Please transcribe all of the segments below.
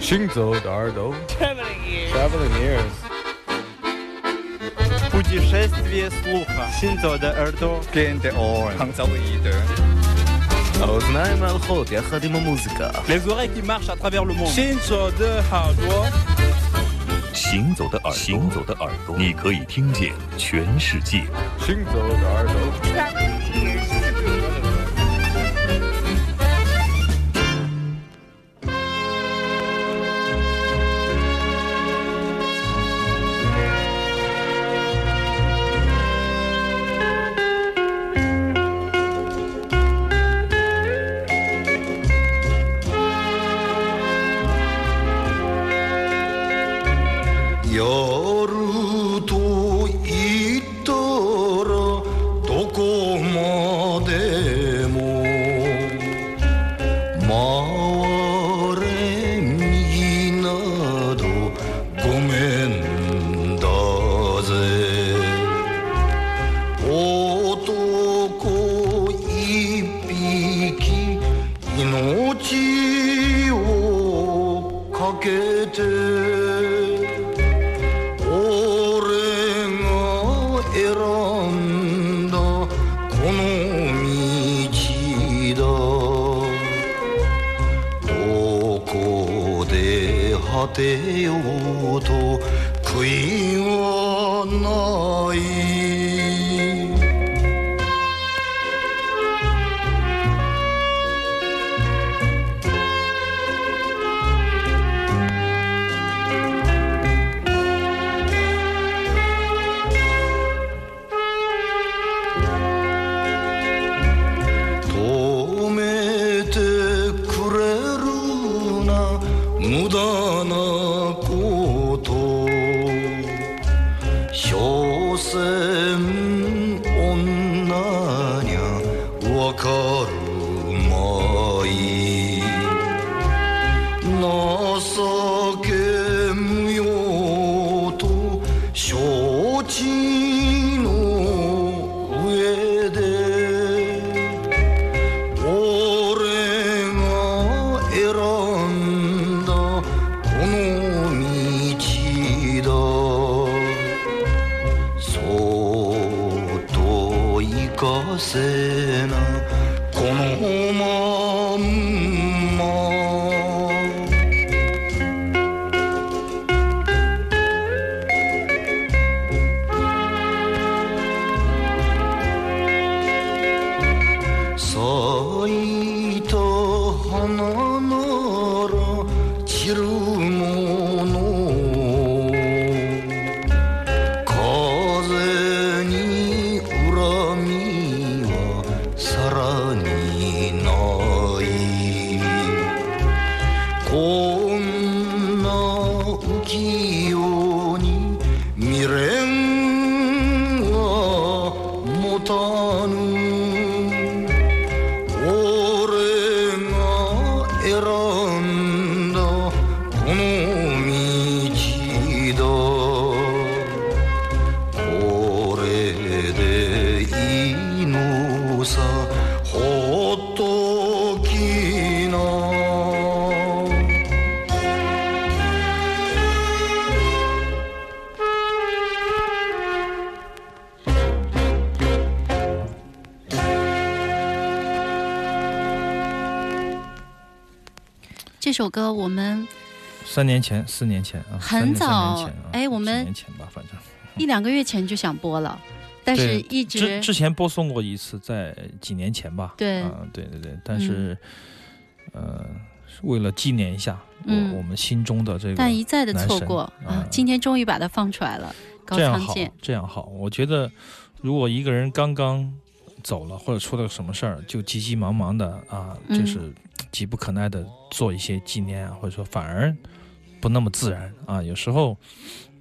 行走的耳朵，Traveling ears。Traveling ears。Путешествие слуха. Синзо де Эрдо. Кенте Орен. Хангзалиде. האוזניים הלכות יחד עם המוזיקה. Les oreilles qui marchent à travers le monde. Shinzo de 耳朵。行走的耳朵，行走的耳朵，你可以听见全世界。行走的耳朵。 どこかせな。このまんま这首歌我们三年前、四年前啊，很早哎我们几年前吧，反正一两个月前就想播了，但是一直之之前播送过一次，在几年前吧。对啊，对对对，但是、呃，为了纪念一下我、嗯我们心中的这个，但一再的错过啊，今天终于把它放出来了，高这样好，，这样好。我觉得，如果一个人刚刚走了，或者出了什么事儿，就急急忙忙的啊，嗯就是急不可耐的做一些纪念啊，或者说反而不那么自然啊。有时候，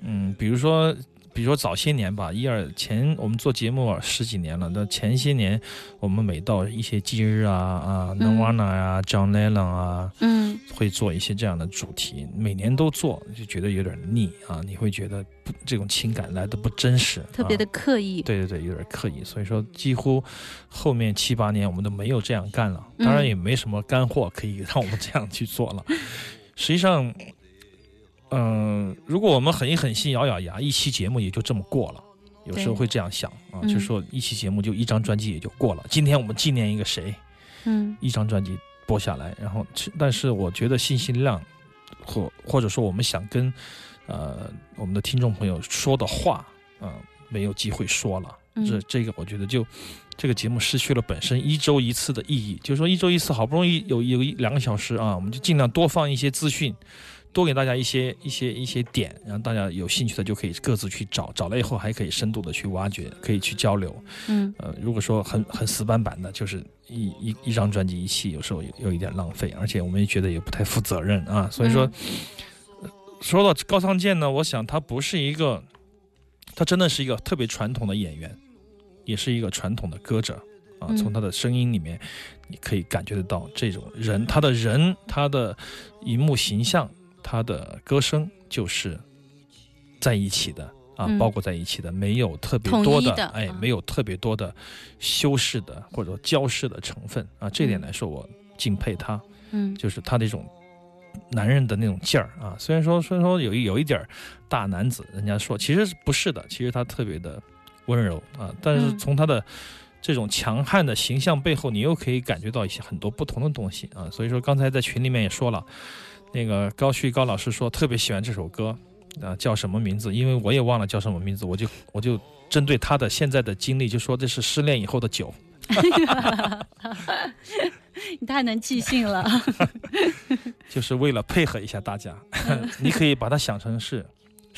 嗯，比如说。比如说早些年吧，一二前我们做节目啊十几年了，那前些年我们每到一些节日啊啊，Nirvana 啊、John Lennon 啊，嗯，会做一些这样的主题，每年都做，就觉得有点腻啊，你会觉得不这种情感来的不真实，特别的啊刻意，对对对，有点刻意，所以说几乎后面七八年我们都没有这样干了，嗯当然也没什么干货可以 让我们这样去做了。实际上，嗯、如果我们狠一狠心、咬咬牙，一期节目也就这么过了。有时候会这样想啊，嗯就是说一期节目就一张专辑也就过了。今天我们纪念一个谁，嗯一张专辑播下来，然后但是我觉得信息量或或者说我们想跟呃我们的听众朋友说的话，呃，没有机会说了。嗯这这个我觉得就这个节目失去了本身一周一次的意义，就是说一周一次好不容易有有一两个小时啊，我们就尽量多放一些资讯。多给大家一些一些一些点，然后大家有兴趣的就可以各自去找，找了以后还可以深度的去挖掘，可以去交流。嗯呃，如果说很很死板板的，就是一一一张专辑一期，有时候有有一点浪费，而且我们也觉得也不太负责任啊。所以说，呃说到高仓健呢，我想他不是一个，他真的是一个特别传统的演员，也是一个传统的歌者啊。嗯从他的声音里面，你可以感觉得到这种人，他的人，他的荧幕形象，他的歌声就是在一起的。啊，嗯包裹在一起的，没有特别多的，的哎，啊没有特别多的修饰的或者说交饰的成分啊。这点嗯来说，我敬佩他。嗯就是他这种男人的那种劲儿啊。虽然说虽然说有一有一点儿大男子，人家说其实不是的，其实他特别的温柔啊。但是嗯从他的这种强悍的形象背后，你又可以感觉到一些很多不同的东西啊。所以说刚才在群里面也说了，那个高旭高老师说特别喜欢这首歌啊，叫什么名字？因为我也忘了叫什么名字，我就我就针对他的现在的经历，就说这是失恋以后的酒。你太能即兴了。就是为了配合一下大家，你可以把它想成是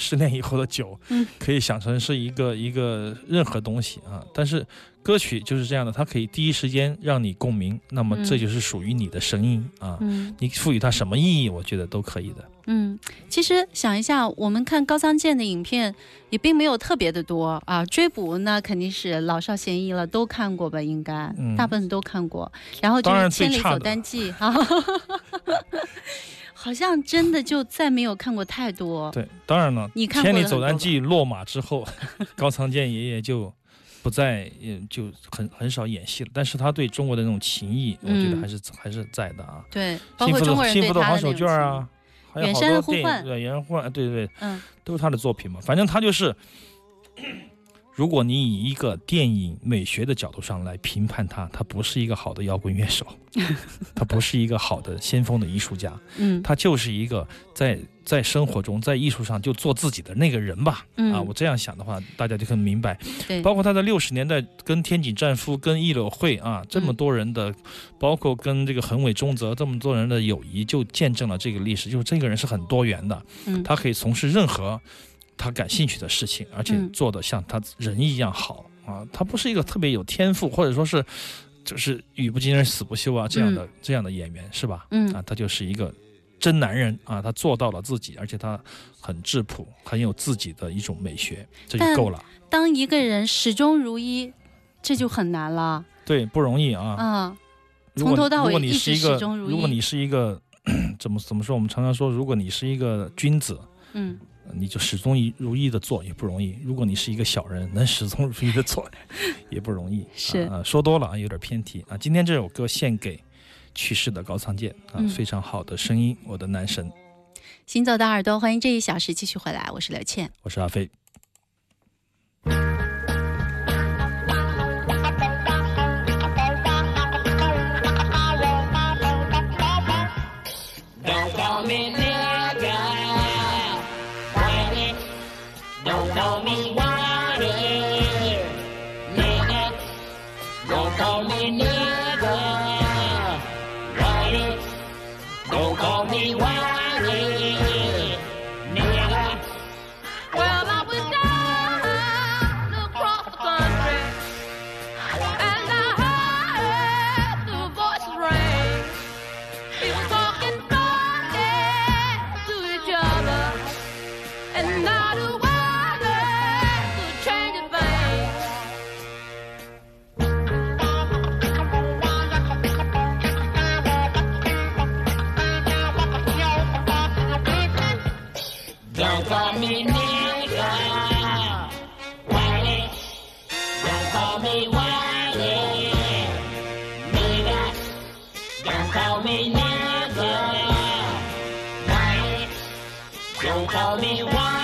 失恋以后的酒，嗯可以想成是一个一个任何东西啊。但是歌曲就是这样的，它可以第一时间让你共鸣，那么嗯这就是属于你的声音啊。嗯你赋予它什么意义，我觉得都可以的。嗯，其实想一下，我们看高仓健的影片也并没有特别的多啊。追捕那肯定是老少咸宜了，都看过吧？应该、嗯大部分都看过。然后就是《千里走单骑》啊，好像真的就再没有看过太多。对，当然了，你看千里走单骑》落马之后，高仓健爷爷就不再，也就很很少演戏了。但是他对中国的那种情谊，我觉得嗯还是、还是在的啊。对，包括中国人的幸福的黄手绢啊，还有远山好多电呼唤影对远山呼唤，对对对，嗯都是他的作品嘛。反正他就是，如果你以一个电影美学的角度上来评判他，他不是一个好的摇滚乐手，他不是一个好的先锋的艺术家，嗯他就是一个在在生活中在艺术上就做自己的那个人吧。嗯啊，我这样想的话，大家就很明白。对，包括他在六十年代跟天井战夫、跟易柳会啊这么嗯多人的，包括跟这个横尾中泽这么多人的友谊，就见证了这个历史。就是这个人是很多元的，嗯他可以从事任何他感兴趣的事情，而且嗯做的像他人一样好啊。他不是一个特别有天赋，或者说是就是语不惊人死不休啊这样的、这样的演员是吧？嗯啊，他就是一个真男人啊，他做到了自己，而且他很质朴，很有自己的一种美学，这就够了。当一个人始终如一，这就很难了。对，不容易啊。嗯，从头到尾如果你一直是一个始终如一如果你是一个 怎么怎么说？我们常常说，如果你是一个君子，嗯你就始终一如一的做也不容易；如果你是一个小人，能始终如一的做 也不容易。是啊，啊说多了啊，有点偏题啊。今天这首歌献给去世的高仓健啊，嗯非常好的声音，我的男神，行走的耳朵，欢迎这一小时继续回来，我是刘倩。我是阿飞。Call me whining,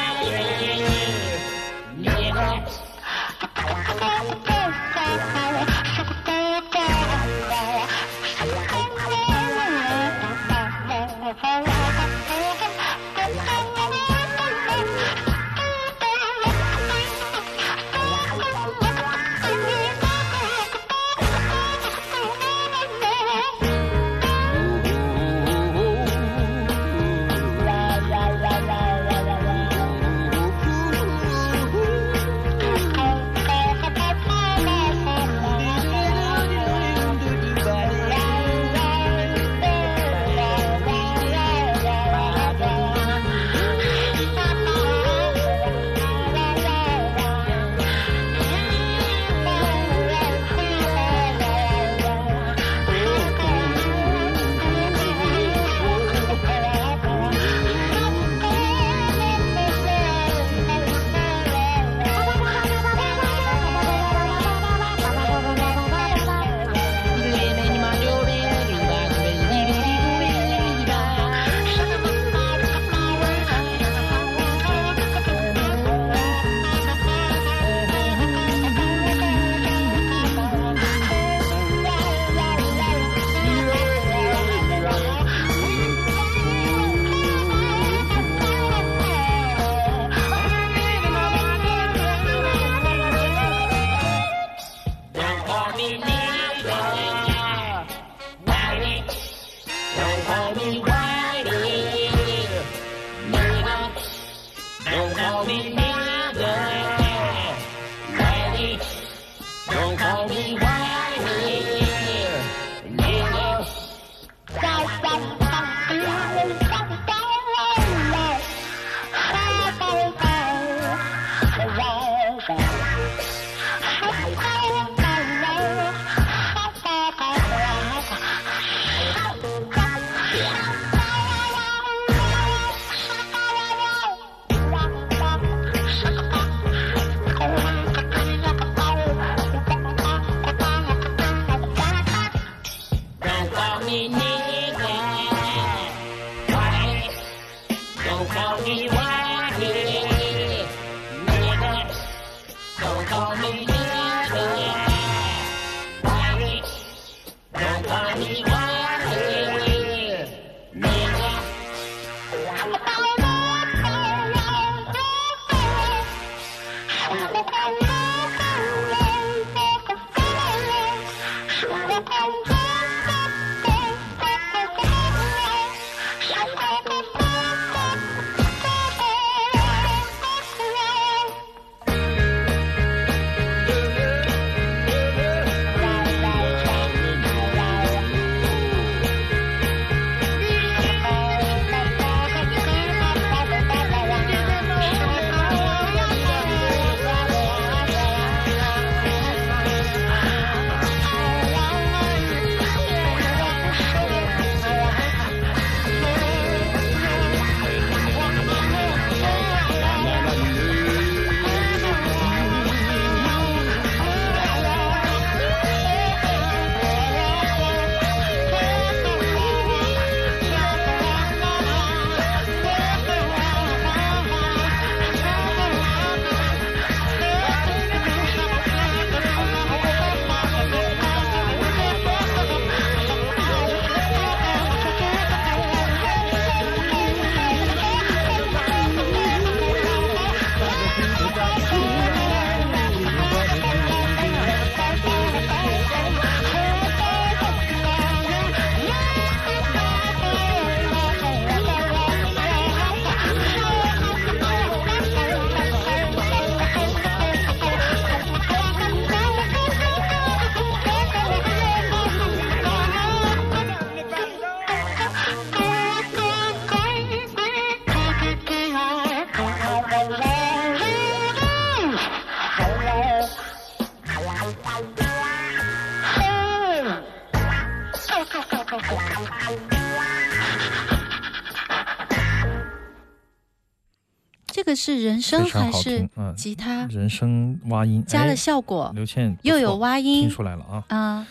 是人声还是吉他？人声挖音加了哎效果刘倩又有挖音听出来了啊。啊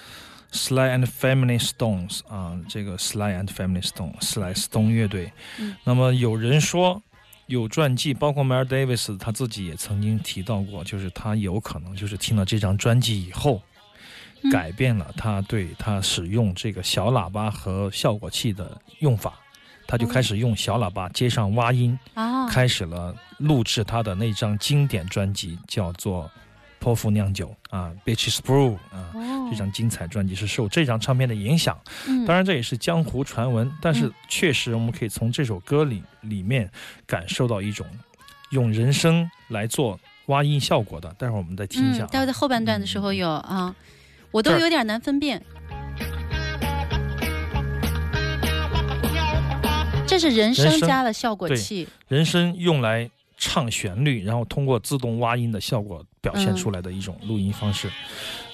，Sly and Family Stones 啊，这个 Sly and Family Stone，Sly Stone 乐队。嗯那么有人说，有传记，包括 Miles Davis 他自己也曾经提到过，就是他有可能就是听了这张专辑以后，嗯改变了他对他使用这个小喇叭和效果器的用法，他就开始用小喇叭接上挖音，啊，开始了录制他的那张经典专辑，叫做《泼妇酿酒》啊，《Bitches Brew》啊。哦这张精彩专辑是受这张唱片的影响，嗯当然这也是江湖传闻，但是嗯确实我们可以从这首歌里里面感受到一种用人声来做挖音效果的。待会儿我们再听一下、啊嗯，待会在后半段的时候有啊，我都有点难分辨。这是人声加了效果器，人声用来唱旋律，然后通过自动挖音的效果表现嗯出来的一种录音方式，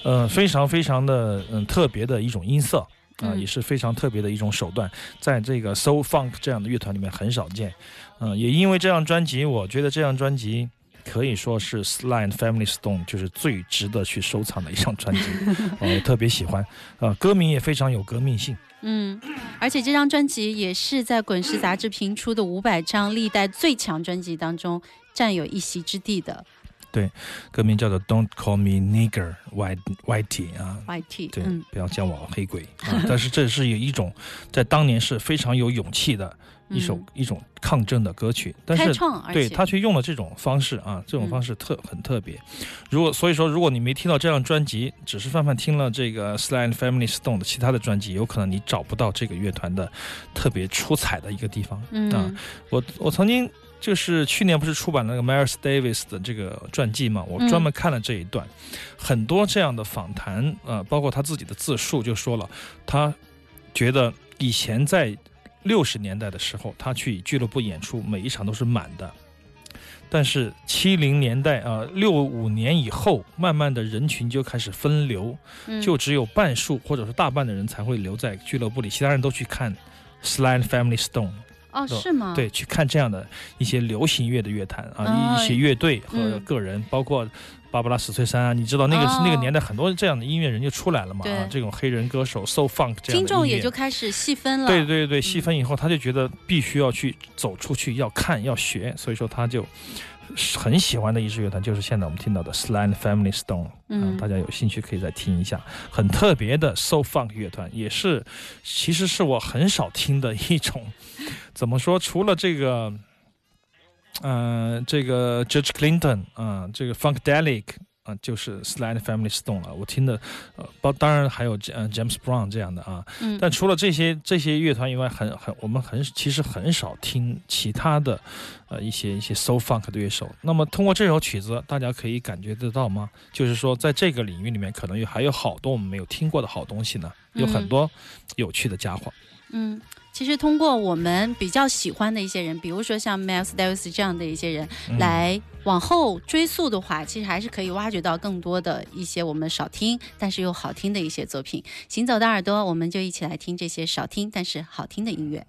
呃，非常非常的嗯特别的一种音色。啊、嗯也是非常特别的一种手段，在这个 soul funk 这样的乐团里面很少见。嗯、也因为这张专辑，我觉得这张专辑可以说是 Sly and Family Stone 就是最值得去收藏的一张专辑，呃，我特别喜欢。呃，歌名也非常有革命性。嗯，而且这张专辑也是在滚石杂志评出的五百张历代最强专辑当中占有一席之地的对歌名叫做 Don't Call Me Nigger White Whitey 啊，YT。对，嗯不要叫我黑鬼啊！但是这是有一种在当年是非常有勇气的一首、嗯。一种抗争的歌曲，但是对他却用了这种方式啊，这种嗯。方式特、很特别。如果所以说，如果你没听到这张专辑，只是泛泛听了这个 Sly and Family Stone 的其他的专辑，有可能你找不到这个乐团的特别出彩的一个地方。啊。嗯我我曾经就是去年不是出版了那个 Miles Davis 的这个传记嘛，我嗯专门看了这一段，很多这样的访谈，呃，包括他自己的自述就说了，他觉得以前在六十年代的时候，他去俱乐部演出，每一场都是满的。但是七零年代啊，六五年以后，慢慢的人群就开始分流，嗯就只有半数或者是大半的人才会留在俱乐部里，其他人都去看 Sly and Family Stone。哦是吗？对，去看这样的一些流行乐的乐坛啊，哦一些乐队和嗯个人，包括芭芭拉史翠珊啊，你知道那个、哦那个年代很多这样的音乐人就出来了嘛对啊，这种黑人歌手 soul funk 这样的听众也就开始细分了。对对对，细分以后，他就觉得必须要去走出去，要看要学，所以说他就很喜欢的一支乐团，就是现在我们听到的 Sly and Family Stone。嗯大家有兴趣可以再听一下，很特别的 soul funk 乐团，也是其实是我很少听的一种。怎么说？除了这个，呃，这个 Judge Clinton 啊、这个 Funkadelic 啊、就是 and Family Stone 了。我听的，呃，包当然还有呃 James Brown 这样的啊。嗯但除了这些这些乐团以外，很很我们很其实很少听其他的呃一些一些 soul funk 的乐手。那么通过这首曲子，大家可以感觉得到吗？就是说，在这个领域里面，可能有还有好多我们没有听过的好东西呢，有很嗯多有趣的家伙。嗯，其实通过我们比较喜欢的一些人，比如说像 Miles Davis 这样的一些人，嗯来往后追溯的话，其实还是可以挖掘到更多的一些我们少听但是又好听的一些作品。行走的耳朵，我们就一起来听这些少听但是好听的音乐。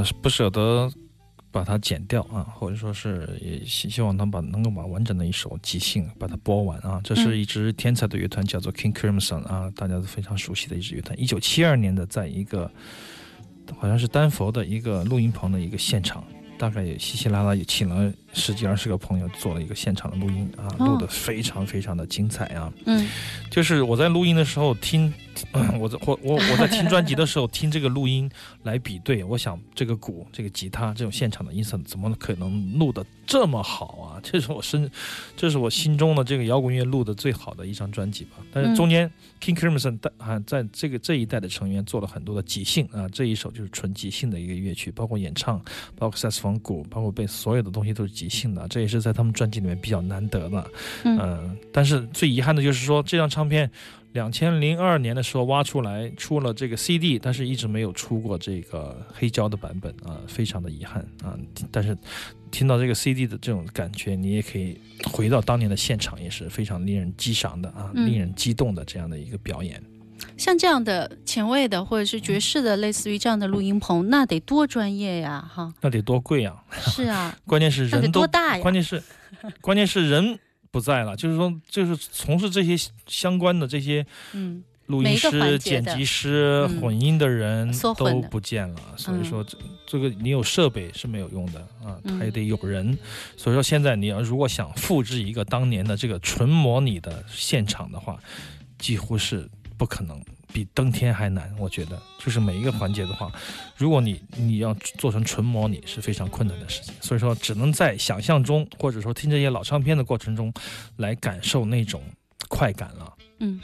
呃，不舍得把它剪掉啊，或者说是也希希望他把能够把完整的一首即兴把它播完啊。这是一支天才的乐团，叫做 King Crimson 啊，大家都非常熟悉的一支乐团。一九七二年的，在一个好像是丹佛的一个录音棚的一个现场，大概也稀稀拉拉也请了十几二十个朋友做了一个现场的录音啊，录的非常非常的精彩啊。嗯就是我在录音的时候听，我在我我我在听专辑的时候听这个录音来比对，我想这个鼓、这个吉他这种现场的音色怎么可能录的这么好啊？这是我身，这是我心中的这个摇滚乐录的最好的一张专辑吧。但是中间 King Crimson 在啊，在这个这一代的成员做了很多的即兴啊，这一首就是纯即兴的一个乐曲，包括演唱，包括萨克斯风、鼓，包括被，所有的东西都是即兴的，这也是在他们专辑里面比较难得的。嗯嗯，但是最遗憾的就是说，这张唱片两千零二年的时候挖出来出了这个 CD，但是一直没有出过这个黑胶的版本啊，非常的遗憾啊。但是听到这个 CD 的这种感觉，你也可以回到当年的现场，也是非常令人激赏的啊，嗯令人激动的这样的一个表演。像这样的前卫的或者是爵士的，类似于这样的录音棚，那得多专业呀！哈，那得多贵呀！是啊，关键是人都多大呀。关键是关键是人不在了，就是说，就是从事这些相关的这些嗯。录音师、剪辑师、嗯。混音的人都不见了，所以嗯说这这个你有设备是没有用的啊，嗯。还得有人。所以说现在你要如果想复制一个当年的这个纯模拟的现场的话，几乎是不可能。比登天还难，我觉得就是每一个环节的话，如果你你要做成纯模拟是非常困难的事情，所以说只能在想象中，或者说听这些老唱片的过程中，来感受那种快感了。嗯，